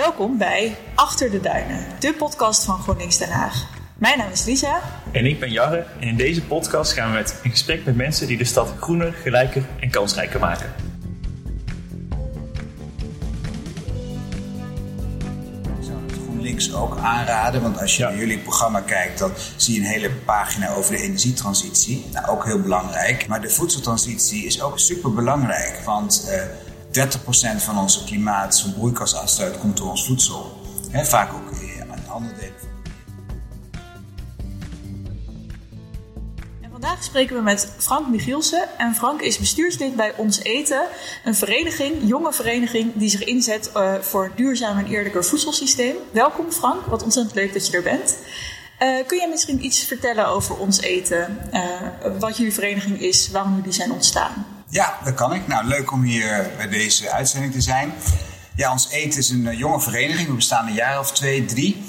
Welkom bij Achter de Duinen, de podcast van GroenLinks Den Haag. Mijn naam is Lisa. En ik ben Jarre. En in deze podcast gaan we met in gesprek met mensen die de stad groener, gelijker en kansrijker maken. Ik zou het GroenLinks ook aanraden, want als je Ja. naar jullie programma kijkt, dan zie je een hele pagina over de energietransitie. Nou, ook heel belangrijk. Maar de voedseltransitie is ook super belangrijk, want eh 30% van onze klimaat, broeikasafstoot, komt door ons voedsel. Vaak ook in andere delen van En vandaag spreken we met Frank Michielsen. En Frank is bestuurslid bij Ons Eten, een vereniging, jonge vereniging, die zich inzet eh, voor duurzaam en eerlijker voedselsysteem. Welkom Frank, wat ontzettend leuk dat je er bent. Eh, kun jij misschien iets vertellen over Ons Eten, eh, wat jullie vereniging is, waarom jullie zijn ontstaan? Ja, dat kan ik. Nou, leuk om hier bij deze uitzending te zijn. Ja, ons eten is een eh, jonge vereniging. We bestaan een jaar of twee, drie.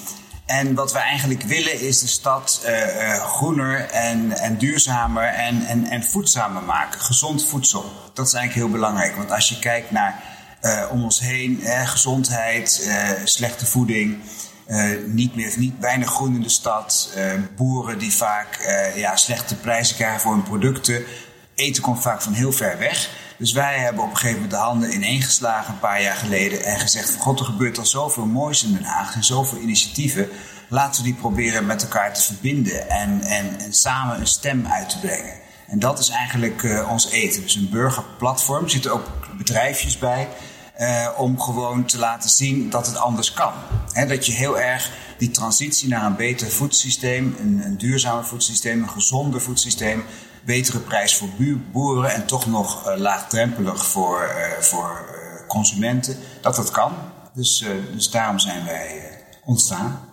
En wat we eigenlijk willen is de stad eh, eh, groener en, en duurzamer en, en, en voedzamer maken. Gezond voedsel. Dat is eigenlijk heel belangrijk. Want als je kijkt naar eh, om ons heen, eh, gezondheid, eh, slechte voeding. eh, niet meer, niet weinig groen in de stad. eh, boeren die vaak eh, ja, slechte prijzen krijgen voor hun producten eten komt vaak van heel ver weg. Dus wij hebben op een gegeven moment de handen ineengeslagen een paar jaar geleden en gezegd van god, er gebeurt al zoveel moois in Den Haag en zoveel initiatieven. Laten we die proberen met elkaar te verbinden en, en, en samen een stem uit te brengen. En dat is eigenlijk eh, ons eten. Dus een burgerplatform, er zitten ook bedrijfjes bij. eh, om gewoon te laten zien dat het anders kan. Hè, dat je heel erg die transitie naar een beter voedselsysteem, een, een duurzamer voedselsysteem, een gezonder voedselsysteem, betere prijs voor boeren en toch nog eh, laagdrempelig voor, eh, voor eh, consumenten, dat dat kan. Dus, dus daarom zijn wij ontstaan.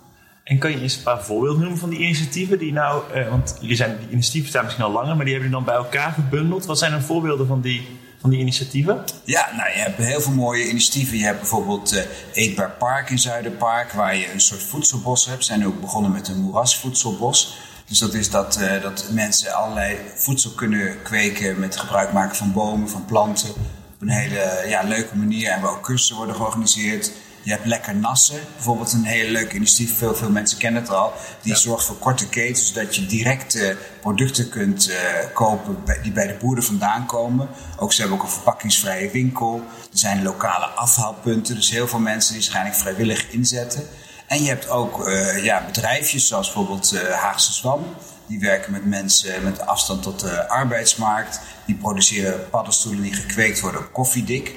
En kan je eens een paar voorbeelden noemen van die initiatieven die nou, eh, want jullie zijn, die initiatieven staan misschien al langer, maar die hebben jullie dan bij elkaar gebundeld. Wat zijn dan voorbeelden van die, van die initiatieven? Ja, nou, je hebt heel veel mooie initiatieven. Je hebt bijvoorbeeld eh, Eetbaar Park in Zuiderpark, waar je een soort voedselbos hebt. Ze zijn ook begonnen met een moerasvoedselbos. Dus dat is dat, eh, dat mensen allerlei voedsel kunnen kweken met gebruik maken van bomen, van planten. Op een hele ja, leuke manier. En waar ook cursussen worden georganiseerd. Je hebt Lekker Nassen, bijvoorbeeld een hele leuke initiatief. Veel, veel mensen kennen het al. Die zorgt voor korte ketens, zodat je direct producten kunt eh, kopen die bij de boeren vandaan komen. Ook ze hebben ook een verpakkingsvrije winkel. Er zijn lokale afhaalpunten, dus heel veel mensen die zich eigenlijk vrijwillig inzetten. En je hebt ook eh, ja, bedrijfjes zoals bijvoorbeeld eh, Haagse Zwam. Die werken met mensen met afstand tot de arbeidsmarkt. Die produceren paddenstoelen die gekweekt worden op koffiedik.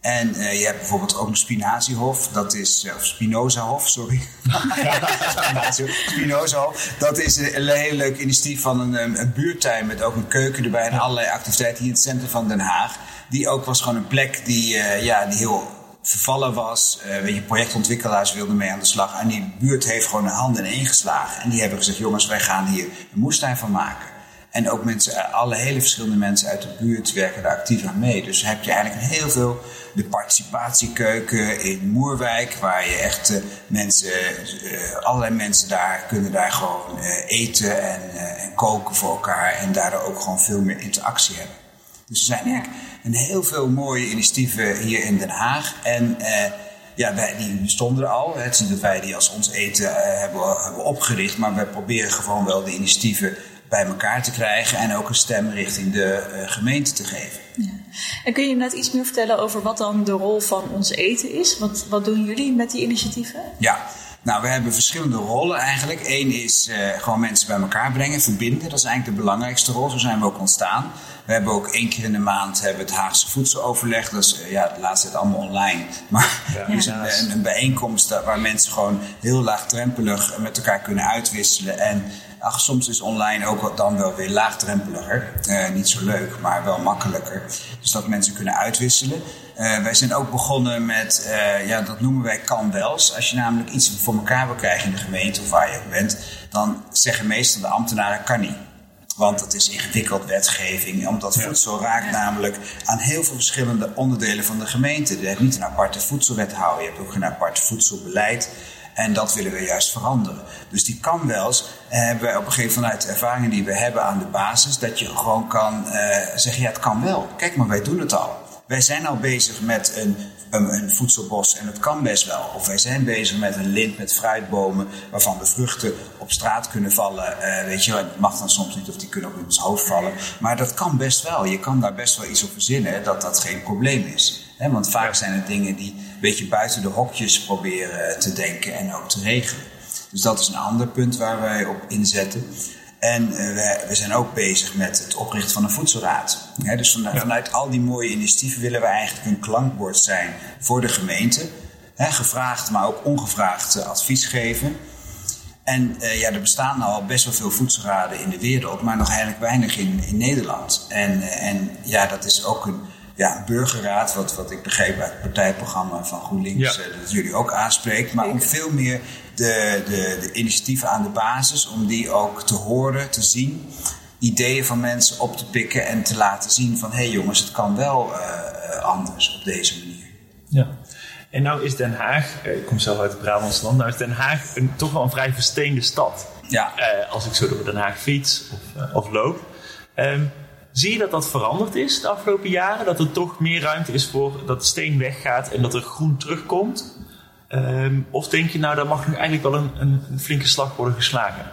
En eh, je hebt bijvoorbeeld ook een Spinaziehof, dat is, of Spinozahof, sorry. Spinozahof. Dat is een, heel leuk initiatief van een, een, buurtuin met ook een keuken erbij en allerlei activiteiten hier in het centrum van Den Haag. Die ook was gewoon een plek die, ja, die heel vervallen was. Eh weet je, projectontwikkelaars wilden mee aan de slag. En die buurt heeft gewoon de handen ineengeslagen. En die hebben gezegd, jongens, wij gaan hier een moestuin van maken. En ook mensen, alle hele verschillende mensen uit de buurt werken daar actief aan mee. Dus heb je eigenlijk heel veel de participatiekeuken in Moerwijk, waar je echt eh, mensen, eh, allerlei mensen daar kunnen daar gewoon eh, eten en, eh, en koken voor elkaar en daardoor ook gewoon veel meer interactie hebben. Dus er zijn eigenlijk een heel veel mooie initiatieven hier in Den Haag. En eh, ja, wij, die bestonden er al. Het is niet dat wij die als ons eten eh, hebben, hebben opgericht, maar wij proberen gewoon wel de initiatieven bij elkaar te krijgen en ook een stem richting de eh, gemeente te geven. Ja. En kun je net iets meer vertellen over wat dan de rol van Ons Eten is? Wat, wat doen jullie met die initiatieven? Ja, nou, we hebben verschillende rollen eigenlijk. Eén is eh, gewoon mensen bij elkaar brengen, verbinden. Dat is eigenlijk de belangrijkste rol. Zo zijn we ook ontstaan. We hebben ook één keer in de maand hebben we het Haagse voedseloverleg. Dat is eh, ja, de laatste tijd allemaal online. Maar Ja, een, een, een bijeenkomst waar mensen gewoon heel laagdrempelig met elkaar kunnen uitwisselen. En ach, soms is online ook dan wel weer laagdrempeliger. Eh, niet zo leuk, maar wel makkelijker. Dus dat mensen kunnen uitwisselen. Eh, wij zijn ook begonnen met, eh, ja, dat noemen wij kan wels. Als je namelijk iets voor elkaar wil krijgen in de gemeente of waar je ook bent, dan zeggen meestal de ambtenaren kan niet. Want het is ingewikkeld wetgeving. Omdat voedsel raakt namelijk aan heel veel verschillende onderdelen van de gemeente. Je hebt niet een aparte voedselwethouder, je hebt ook geen apart voedselbeleid. En dat willen we juist veranderen. Dus die kan wel eens, eh, hebben wij op een gegeven moment vanuit de ervaringen die we hebben aan de basis, dat je gewoon kan eh, zeggen, ja het kan wel. Kijk maar, wij doen het al. Wij zijn al bezig met een een, een, voedselbos en het kan best wel. Of wij zijn bezig met een lint met fruitbomen waarvan de vruchten op straat kunnen vallen. Uh, weet je, het mag dan soms niet of die kunnen op iemands hoofd vallen. Maar dat kan best wel. Je kan daar best wel iets op verzinnen dat dat geen probleem is. want vaak zijn het dingen die een beetje buiten de hokjes proberen te denken en ook te regelen. Dus dat is een ander punt waar wij op inzetten. En uh, we, we, zijn ook bezig met het oprichten van een voedselraad. dus vanuit al die mooie initiatieven willen we eigenlijk een klankbord zijn voor de gemeente. gevraagd, maar ook ongevraagd uh, advies geven. En uh, ja, er bestaan al best wel veel voedselraden in de wereld, maar nog eigenlijk weinig in, in Nederland. En, en ja, dat is ook een ja, burgerraad, wat, wat ik begreep uit het partijprogramma van GroenLinks, ja. dat jullie ook aanspreekt. Maar om veel meer de, de, de initiatieven aan de basis, om die ook te horen, te zien, ideeën van mensen op te pikken en te laten zien van hé hey jongens, het kan wel uh, anders op deze manier. Ja. En nou is Den Haag, eh, ik kom zelf uit het Brabantse land, nou is Den Haag een, toch wel een vrij versteende stad. Ja. Uh, als ik zo door Den Haag fiets of, uh, of loop. Um, zie je dat dat veranderd is de afgelopen jaren? Dat er toch meer ruimte is voor dat de steen weggaat en dat er groen terugkomt? Um, of denk je nou, daar mag nog eigenlijk wel een, een, een, flinke slag worden geslagen?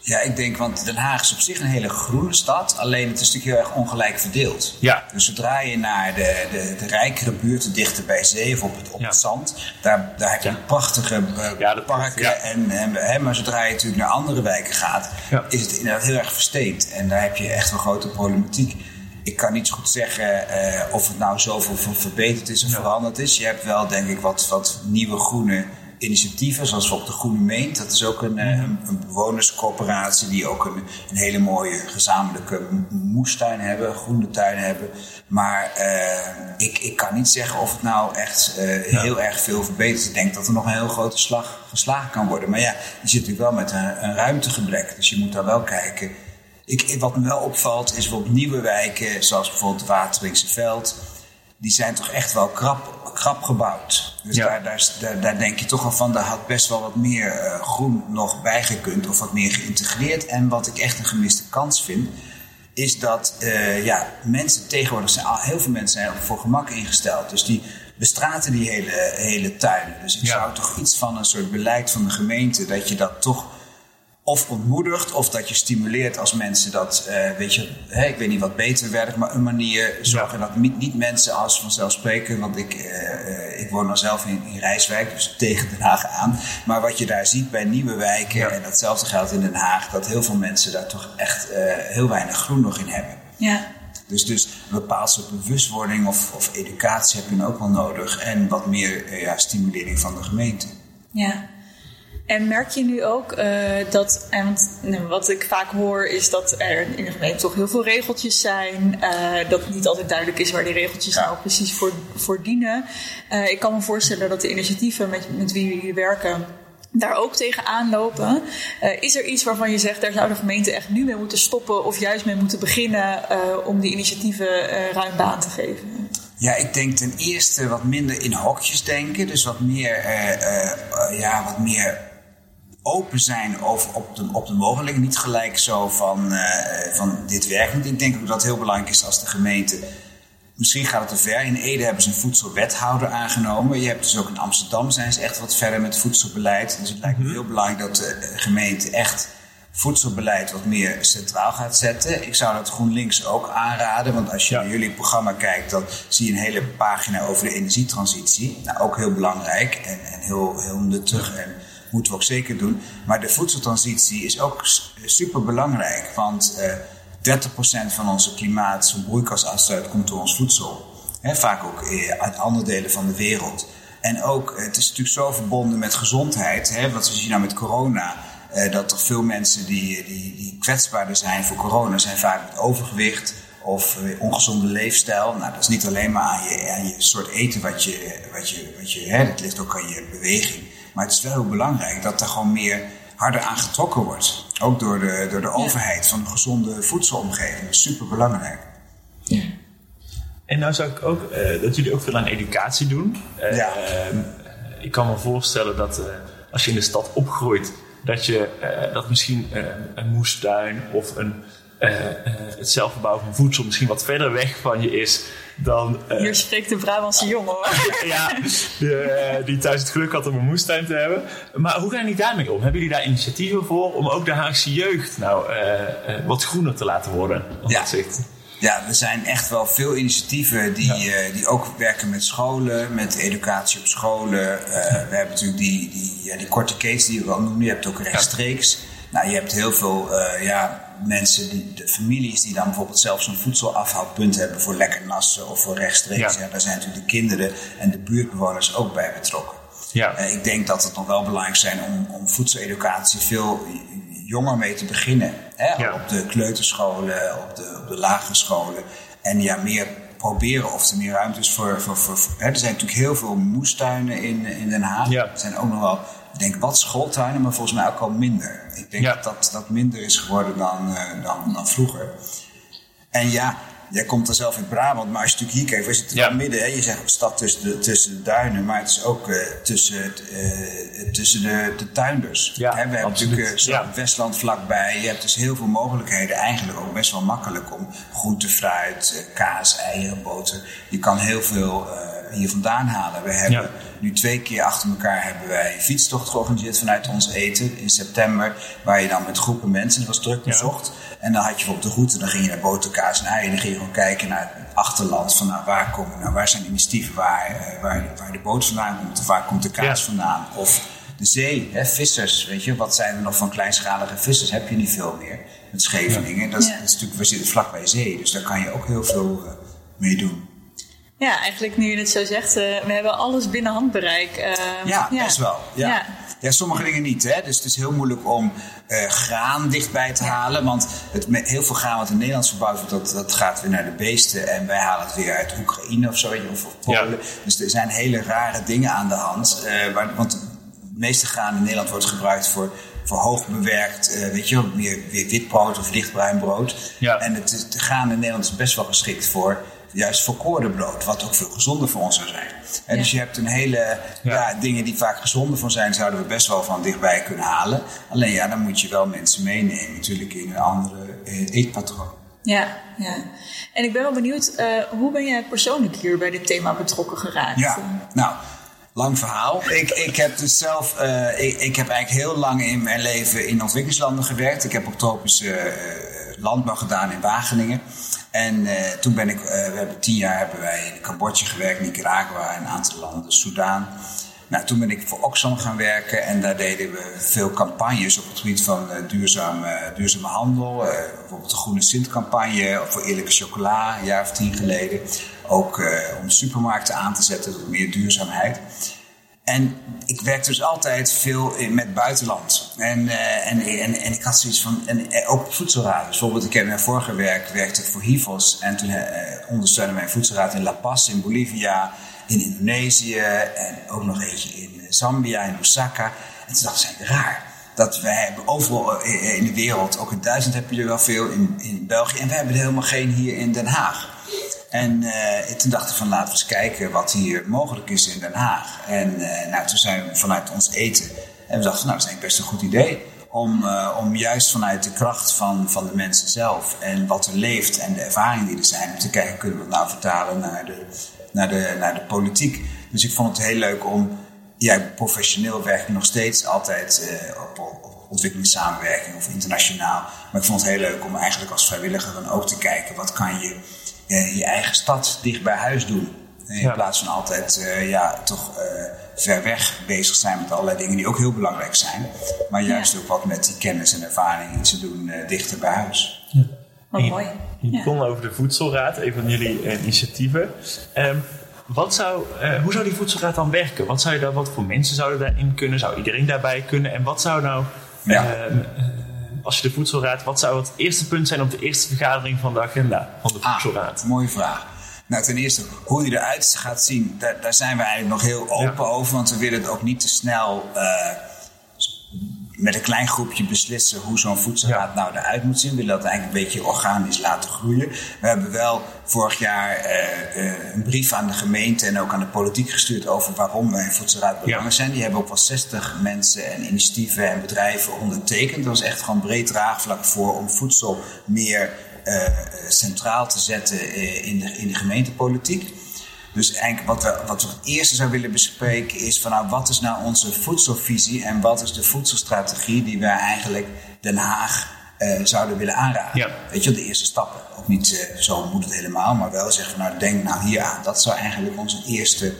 Ja, ik denk, want Den Haag is op zich een hele groene stad, alleen het is natuurlijk heel erg ongelijk verdeeld. Ja. Dus zodra je naar de, de, de rijkere buurten dichter bij zee of op het, op Ja. het zand, daar, daar heb je Ja. prachtige uh, Ja, parken. En, en, hè, maar zodra je natuurlijk naar andere wijken gaat, is het inderdaad heel erg versteend. En daar heb je echt wel grote problematiek. Ik kan niet zo goed zeggen eh, of het nou zoveel ver- verbeterd is of Ja. veranderd is. Je hebt wel, denk ik, wat, wat nieuwe groene initiatieven, zoals bijvoorbeeld de Groene Meent. Dat is ook een, eh, een, een bewonerscoöperatie die ook een, een hele mooie gezamenlijke moestuin hebben, een groene tuin hebben. Maar eh, ik, ik kan niet zeggen of het nou echt heel erg veel verbeterd is. Ik denk dat er nog een heel grote slag geslagen kan worden. Maar ja, je zit natuurlijk wel met een, een ruimtegebrek, dus je moet daar wel kijken. Ik, wat me wel opvalt is bijvoorbeeld nieuwe wijken, zoals bijvoorbeeld Wateringse Veld. Die zijn toch echt wel krap, krap gebouwd. Dus Ja. daar, daar, denk je toch wel van, daar had best wel wat meer eh, groen nog bijgekund of wat meer geïntegreerd. En wat ik echt een gemiste kans vind, is dat eh, ja, mensen tegenwoordig zijn, al- heel veel mensen zijn voor gemak ingesteld. Dus die bestraten die hele, hele tuinen. Dus ik Ja. zou toch iets van een soort beleid van de gemeente, dat je dat toch of ontmoedigt of dat je stimuleert als mensen dat, eh, weet je, hè, ik weet niet wat beter werkt, maar een manier zorgen dat niet, niet mensen als vanzelfsprekend, want ik, eh, eh, ik woon dan zelf in, in Rijswijk, dus tegen Den Haag aan. Maar wat je daar ziet bij nieuwe wijken, Ja. en datzelfde geldt in Den Haag, dat heel veel mensen daar toch echt eh, heel weinig groen nog in hebben. Ja. Dus, dus een bepaald soort bewustwording of, of educatie heb je dan ook wel nodig. En wat meer ja, stimulering van de gemeente. Ja. En merk je nu ook eh, dat, en nou, wat ik vaak hoor is dat er in de gemeente toch heel veel regeltjes zijn. eh, dat niet altijd duidelijk is waar die regeltjes nou precies voor, voor dienen. Eh, ik kan me voorstellen dat de initiatieven met, met wie jullie werken daar ook tegenaan lopen. Eh, is er iets waarvan je zegt, daar zou de gemeente echt nu mee moeten stoppen of juist mee moeten beginnen om die initiatieven eh, ruim baan te geven? Ja, ik denk ten eerste wat minder in hokjes denken. Dus wat meer, ja, wat meer open zijn over, op, de, op de mogelijkheden. Niet gelijk zo van, eh, van dit werkt niet. Ik denk ook dat het heel belangrijk is als de gemeente... Misschien gaat het te ver. In Ede hebben ze een voedselwethouder aangenomen. Je hebt dus ook in Amsterdam zijn ze echt wat verder met voedselbeleid. Dus het lijkt me heel belangrijk dat de gemeente echt voedselbeleid wat meer centraal gaat zetten. Ik zou dat GroenLinks ook aanraden, want als je Ja. naar jullie programma kijkt, dan zie je een hele pagina over de energietransitie. Nou, ook heel belangrijk en, en heel, heel nuttig en moeten we ook zeker doen. Maar de voedseltransitie is ook super belangrijk, want eh 30% van onze klimaat, zo'n broeikasafstoot, komt door ons voedsel. Vaak ook eh, uit andere delen van de wereld. En ook, eh, het is natuurlijk zo verbonden met gezondheid. Hè, wat we zien nou met corona. eh, dat er veel mensen die, die, die kwetsbaarder zijn voor corona, zijn vaak met overgewicht of eh, ongezonde leefstijl. Nou, dat is niet alleen maar aan je, aan je soort eten wat je, wat je, wat je hè, dat ligt ook aan je beweging. Maar het is wel heel belangrijk dat er gewoon meer harder aan getrokken wordt. Ook door de, door de overheid van een gezonde voedselomgeving. Dat is super belangrijk. En nou zou ik ook, eh, dat jullie ook veel aan educatie doen. Eh, Ja. ehm, ik kan me voorstellen dat eh, als je in de stad opgroeit, dat je eh, dat misschien eh, een moestuin of een, het zelfverbouwen van voedsel misschien wat verder weg van je is dan... Hier spreekt de Brabantse jongen hoor. ja, die thuis het geluk had om een moestuin te hebben. Maar hoe gaan jullie daarmee om? Hebben jullie daar initiatieven voor om ook de Haagse jeugd nou wat groener te laten worden? Ja. Ja, er zijn echt wel veel initiatieven die, eh, die ook werken met scholen, met educatie op scholen. Uh, we hebben natuurlijk die, die, ja, die korte case die je wel noemde. Je hebt ook rechtstreeks. Nou, je hebt heel veel uh, ja, mensen, die, de families die dan bijvoorbeeld zelfs een voedselafhaalpunt hebben voor lekker nassen of voor rechtstreeks. Ja. daar zijn natuurlijk de kinderen en de buurtbewoners ook bij betrokken. Ja. ik denk dat het nog wel belangrijk zijn om, om voedseleducatie veel jonger mee te beginnen. Hè? Op de kleuterscholen, op de, op de lagere scholen. En ja, meer proberen of er meer ruimte is voor. voor, voor, hè? Er zijn natuurlijk heel veel moestuinen in, in Den Haag. Ja. Er zijn ook nog wel, ik denk wat schooltuinen, maar volgens mij ook al minder. Ik denk dat, dat dat minder is geworden dan, uh, dan, dan vroeger. En ja, Jij komt er zelf in Brabant, maar als je natuurlijk hier kijkt, we zitten in het midden. Hè? Je zegt stad tussen de, tussen de duinen, maar het is ook uh, tussen, uh, tussen de, de tuinders. Ja, hè? We hebben natuurlijk uh, Westland vlakbij. Je hebt dus heel veel mogelijkheden, eigenlijk ook best wel makkelijk om groente, fruit, kaas, eieren, boter. Je kan heel veel hier vandaan halen. We hebben nu twee keer achter elkaar hebben wij fietstocht georganiseerd vanuit ons eten in september. Waar je dan met groepen mensen, het was druk bezocht. En dan had je op de route, dan ging je naar boterkaas en. En dan ging je gewoon kijken naar het achterland. Van nou, waar, komen, nou, waar zijn initiatieven waar, uh, waar, waar de boot vandaan komt. Of waar komt de kaas vandaan. Of de zee, hè, vissers. Weet je, wat zijn er nog van kleinschalige vissers? Heb je niet veel meer. Met Scheveningen. Dat, is, dat, is, natuurlijk, we zitten vlakbij zee. Dus daar kan je ook heel veel uh, mee doen. Ja, eigenlijk nu je het zo zegt, uh, we hebben alles binnen handbereik. Uh, ja, ja, best wel. Ja. ja. Ja. sommige dingen niet. Hè? Dus het is heel moeilijk om uh, graan dichtbij te halen. Want het, heel veel graan wat in Nederland verbouwd wordt, dat, dat gaat weer naar de beesten. En wij halen het weer uit Oekraïne of zo, of, of Polen. Dus er zijn hele rare dingen aan de hand. Waar, want het meeste graan in Nederland wordt gebruikt voor voor hoog bewerkt, uh, weet je, weer, weer wit brood of lichtbruin brood. Ja. En het, het graan in Nederland is best wel geschikt voor juist volkoren brood, wat ook veel gezonder voor ons zou zijn. En Dus je hebt een hele ja. dingen die vaak gezonder van zijn, zouden we best wel van dichtbij kunnen halen. Alleen ja, dan moet je wel mensen meenemen, natuurlijk in een andere eh, eetpatroon. Ja, ja. En ik ben wel benieuwd, uh, hoe ben jij persoonlijk hier bij dit thema betrokken geraakt? Ja, nou, lang verhaal. Ik, ik heb dus zelf, uh, ik, ik, heb eigenlijk heel lang in mijn leven in ontwikkelingslanden gewerkt. Ik heb ook tropische uh, landbouw gedaan in Wageningen. En uh, toen ben ik, uh, we hebben tien jaar hebben wij in Cambodja gewerkt, Nicaragua en een aantal landen, dus Soudaan. Nou, toen ben ik voor Oxfam gaan werken en daar deden we veel campagnes op het gebied van uh, duurzame, duurzame handel. bijvoorbeeld de Groene Sint-campagne voor eerlijke chocola, een jaar of tien geleden. Ook om supermarkten aan te zetten tot meer duurzaamheid. En ik werkte dus altijd veel met buitenland. En, uh, en, en, en, ik had zoiets van, en eh, ook voedselraad. Bijvoorbeeld, ik heb mijn vorige werk werkte voor HIVOS. En toen uh, ondersteunde mijn voedselraad in La Paz, in Bolivia, in Indonesië. En ook nog eentje in Zambia, in Osaka. En toen dacht ik, raar. Dat wij hebben overal in de wereld, ook in Duitsland heb je er wel veel, in, in België. En we hebben er helemaal geen hier in Den Haag. En uh, toen dachten we van laten we eens kijken wat hier mogelijk is in Den Haag. En uh, nou, toen zijn we vanuit ons eten. En we dachten, nou, dat is eigenlijk best een goed idee. Om, uh, om juist vanuit de kracht van, van de mensen zelf en wat er leeft en de ervaringen die er zijn, om te kijken, kunnen we het nou vertalen naar de, naar de, naar de politiek. Dus ik vond het heel leuk om, ja, professioneel werk ik nog steeds altijd op, op ontwikkelingssamenwerking of internationaal. Maar ik vond het heel leuk om eigenlijk als vrijwilliger dan ook te kijken, wat kan je je eigen stad dicht bij huis doen. In plaats van altijd uh, ja, toch uh, ver weg bezig zijn met allerlei dingen die ook heel belangrijk zijn. Maar juist ook wat met die kennis en ervaring te doen dichter bij huis. Ja. Wat mooi. Je begon ja. over de Voedselraad, een van jullie initiatieven. Um, wat zou, hoe zou die voedselraad dan werken? Wat, zou je daar, wat voor mensen zouden daarin kunnen? Zou iedereen daarbij kunnen? En wat zou nou ja. uh, als je de voedselraad, wat zou het eerste punt zijn op de eerste vergadering van de agenda van de ah, voedselraad? Ah, mooie vraag. Nou, ten eerste, hoe die eruit gaat zien, daar, daar zijn we eigenlijk nog heel open over. Want we willen het ook niet te snel uh, met een klein groepje beslissen hoe zo'n voedselraad nou eruit moet zien. We willen dat eigenlijk een beetje organisch laten groeien. We hebben wel vorig jaar uh, uh, een brief aan de gemeente en ook aan de politiek gestuurd over waarom wij een voedselraad belangrijk zijn. Die hebben ook wel 60 mensen en initiatieven en bedrijven ondertekend. Dat was echt gewoon breed draagvlak voor om voedsel meer uh, centraal te zetten in, de, in de gemeentepolitiek. Dus eigenlijk wat we, wat we het eerste zou willen bespreken is van nou, wat is nou onze voedselvisie en wat is de voedselstrategie die wij eigenlijk Den Haag uh, zouden willen aanraden. Ja. Weet je, de eerste stappen. Ook niet uh, zo moet het helemaal, maar wel zeggen van nou, denk nou hier aan. Dat zou eigenlijk onze eerste,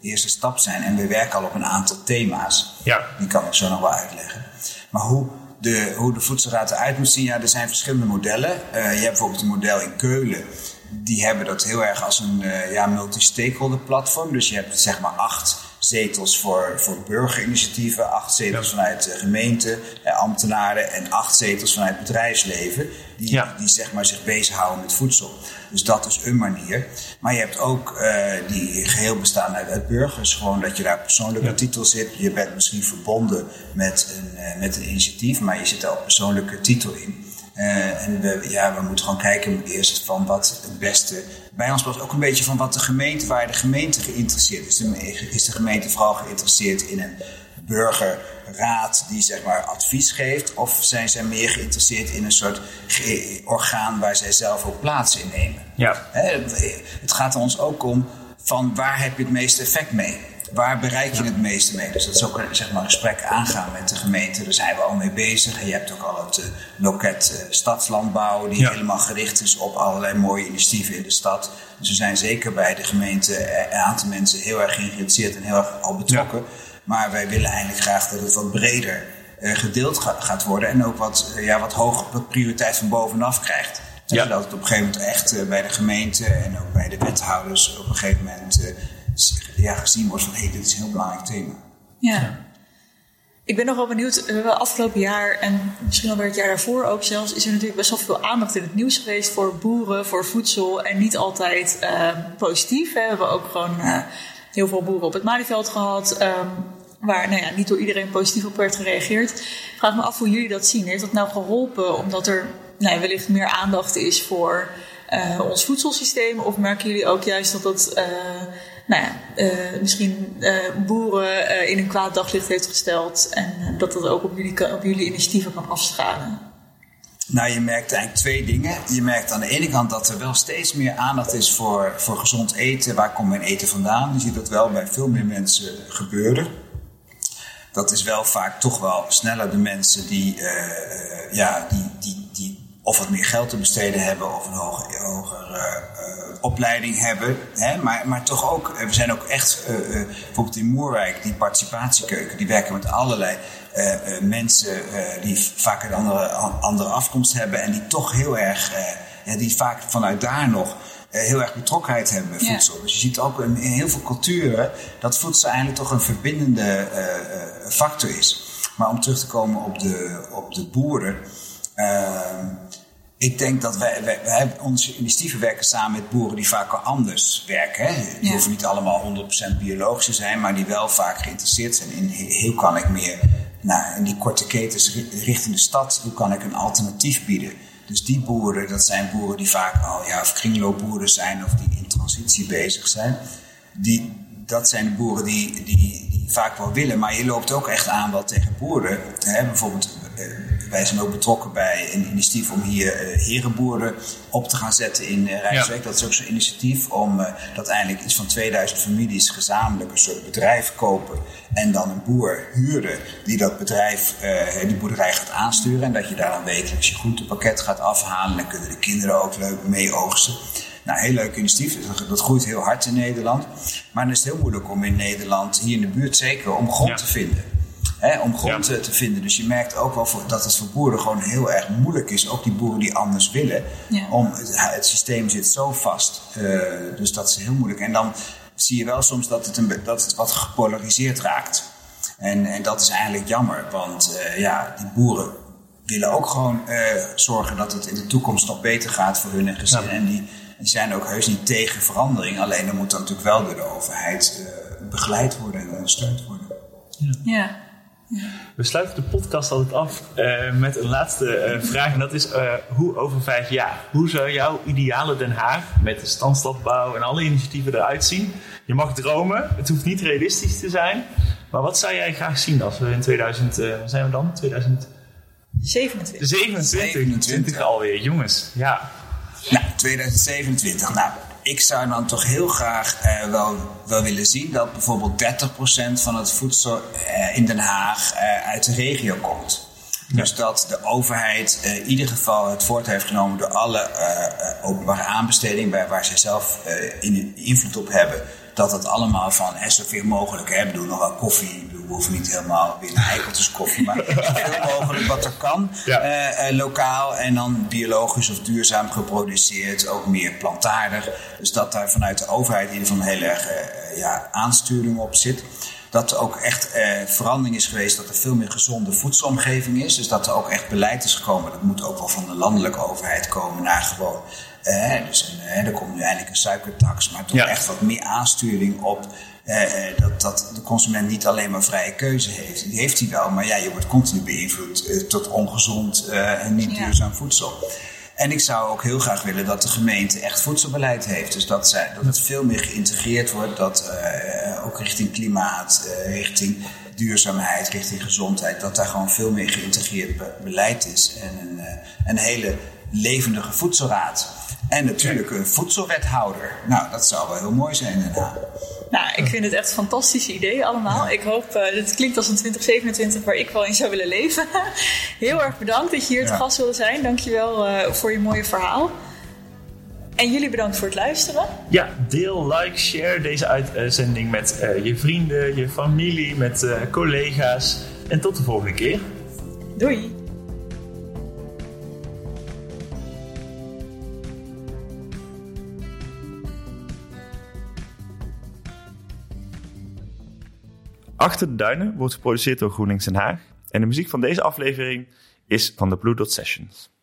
eerste stap zijn. En we werken al op een aantal thema's. Ja. Die kan ik zo nog wel uitleggen. Maar hoe de, hoe de voedselraad eruit moet zien, ja, er zijn verschillende modellen. Uh, je hebt bijvoorbeeld een model in Keulen die hebben dat heel erg als een uh, ja, multi-stakeholder platform. Dus je hebt zeg maar acht zetels voor, voor burgerinitiatieven, acht zetels vanuit de gemeente, eh, ambtenaren en acht zetels vanuit bedrijfsleven. Die, die zeg maar zich bezighouden met voedsel. Dus dat is een manier. Maar je hebt ook uh, die geheel bestaan uit, uit, burgers. Gewoon dat je daar persoonlijke ja. titel zit. Je bent misschien verbonden met een, uh, met een initiatief, maar je zit er ook persoonlijke titel in. Uh, en we, ja, we moeten gewoon kijken eerst van wat het beste bij ons was. Ook een beetje van wat de gemeente, waar de gemeente geïnteresseerd is. Is de gemeente vooral geïnteresseerd in een burgerraad die zeg maar advies geeft? Of zijn zij meer geïnteresseerd in een soort orgaan waar zij zelf ook plaats in nemen? Ja. het gaat er ons ook om van waar heb je het meeste effect mee? Waar bereik je het meeste mee? Dus dat is ook zeg maar, een gesprek aangaan met de gemeente. Daar zijn we al mee bezig. En je hebt ook al het uh, loket uh, stadslandbouw, die helemaal gericht is op allerlei mooie initiatieven in de stad. Dus we zijn zeker bij de gemeente eh, een aantal mensen heel erg geïnteresseerd en heel erg al betrokken. Maar wij willen eigenlijk graag dat het wat breder uh, gedeeld ga, gaat worden en ook wat, ja, wat hoger prioriteit van bovenaf krijgt. Ja. Zodat het op een gegeven moment echt bij de gemeente en ook bij de wethouders op een gegeven moment ja, gezien wordt van hé, hey, dit is een heel belangrijk thema. Ja. Ik ben nog wel benieuwd, we hebben afgelopen jaar en misschien alweer het jaar daarvoor ook zelfs, is er natuurlijk best wel veel aandacht in het nieuws geweest voor boeren, voor voedsel en niet altijd uh, positief. Hè. We hebben ook gewoon uh, heel veel boeren op het Malieveld gehad, um, waar nou ja, niet door iedereen positief op werd gereageerd. Ik vraag me af hoe jullie dat zien. Heeft dat nou geholpen omdat er nou, wellicht meer aandacht is voor uh, ons voedselsysteem? Of merken jullie ook juist dat dat nou ja, uh, misschien uh, boeren uh, in een kwaad daglicht heeft gesteld. En dat dat ook op jullie, op jullie initiatieven kan afstralen. Nou, je merkt eigenlijk twee dingen. Je merkt aan de ene kant dat er wel steeds meer aandacht is voor, voor gezond eten. Waar komt mijn eten vandaan? Je ziet dat wel bij veel meer mensen gebeuren. Dat is wel vaak toch wel sneller de mensen die, ja, die, die, die of wat meer geld te besteden hebben of een hoger, hoger opleiding hebben. Hè, maar, maar toch ook, eh, we zijn ook echt, uh, uh, bijvoorbeeld in Moerwijk, die participatiekeuken, die werken met allerlei mensen die vaak een andere, andere afkomst hebben en die toch heel erg, die vaak vanuit daar nog heel erg betrokkenheid hebben met voedsel. Dus je ziet ook in, in, heel veel culturen dat voedsel eigenlijk toch een verbindende factor is. Maar om terug te komen op de, op de boeren. Ehm, ik denk dat wij, wij, wij, onze initiatieven werken samen met boeren die vaak al anders werken. Hè? Die hoeven niet allemaal 100% biologisch te zijn, maar die wel vaak geïnteresseerd zijn in hoe kan ik meer nou, in die korte ketens richting de stad, hoe kan ik een alternatief bieden. Dus die boeren, dat zijn boeren die vaak al ja, of kringloopboeren zijn of die in transitie bezig zijn. Die, dat zijn de boeren die, die, die vaak wel willen, maar je loopt ook echt aan wel tegen boeren. Hè? Bijvoorbeeld eh, wij zijn ook betrokken bij een initiatief om hier uh, herenboeren op te gaan zetten in uh, Rijswijk. Dat is ook zo'n initiatief om uh, dat eindelijk iets van 2000 families gezamenlijk een soort bedrijf kopen. En dan een boer huren die dat bedrijf, die boerderij gaat aansturen. En dat je daar dan wekelijks je groentepakket gaat afhalen. Dan kunnen de kinderen ook leuk mee oogsten. Nou, heel leuk initiatief. Dat groeit heel hard in Nederland. Maar dan is het heel moeilijk om in Nederland, hier in de buurt zeker, om grond te vinden hè, om grond te, te, vinden. Dus je merkt ook wel voor, dat het voor boeren gewoon heel erg moeilijk is. Ook die boeren die anders willen. Om, het, systeem zit zo vast. Uh, dus dat is heel moeilijk. En dan zie je wel soms dat het, een, dat het wat gepolariseerd raakt. En, en dat is eigenlijk jammer. Want uh, ja, die boeren willen ook gewoon uh, zorgen dat het in de toekomst nog beter gaat voor hun en gezin. En die, die zijn ook heus niet tegen verandering. Alleen dan moet dat natuurlijk wel door de overheid begeleid worden en ondersteund worden. Ja. We sluiten de podcast altijd af uh, met een laatste uh, vraag. En dat is, uh, hoe over vijf jaar? Hoe zou jouw ideale Den Haag met de standstadbouw en alle initiatieven eruit zien? Je mag dromen, het hoeft niet realistisch te zijn. Maar wat zou jij graag zien als we in 2000, waar zijn we dan? 2000... 27. 27, 27 alweer, jongens. Ja. Nou, 2027. Nou, ik zou dan toch heel graag uh, wel, wel willen zien dat bijvoorbeeld 30% van het voedsel uh, in Den Haag uh, uit de regio komt. Ja. Dus dat de overheid in ieder geval het voort heeft genomen door alle openbare aanbestedingen waar, waar zij zelf in, invloed op hebben dat het allemaal van hè, zoveel mogelijk, hè, bedoel nog wel koffie, we hoeven niet helemaal naar eikeltjes koffie, maar zoveel mogelijk wat er kan, ja. uh, uh, lokaal en dan biologisch of duurzaam geproduceerd, ook meer plantaardig. Dus dat daar vanuit de overheid in ieder geval een heel erg uh, ja, aansturing op zit. Dat er ook echt verandering is geweest, dat er veel meer gezonde voedselomgeving is. Dus dat er ook echt beleid is gekomen. Dat moet ook wel van de landelijke overheid komen naar gewoon eh, dus eh, er komt nu eindelijk een suikertax, maar toch echt wat meer aansturing op eh, dat, dat de consument niet alleen maar vrije keuze heeft. Die heeft hij wel, maar ja, je wordt continu beïnvloed uh, tot ongezond en niet duurzaam voedsel. En ik zou ook heel graag willen dat de gemeente echt voedselbeleid heeft. Dus dat, zij, dat het veel meer geïntegreerd wordt, dat ook richting klimaat, richting duurzaamheid, richting gezondheid, dat daar gewoon veel meer geïntegreerd beleid is. En een, een hele levendige voedselraad. En natuurlijk een voedselwethouder. Nou, dat zou wel heel mooi zijn daarna. Nou, ik vind het echt een fantastische idee allemaal. Ik hoop, uh, dit klinkt als een 2027 waar ik wel in zou willen leven. Heel erg bedankt dat je hier te gast wilde zijn. Dankjewel uh, voor je mooie verhaal. En jullie bedankt voor het luisteren. Ja, deel, like, share deze uitzending met uh, je vrienden, je familie, met collega's. En tot de volgende keer. Doei. Achter de Duinen wordt geproduceerd door GroenLinks Den Haag. En de muziek van deze aflevering is van de Blue Dot Sessions.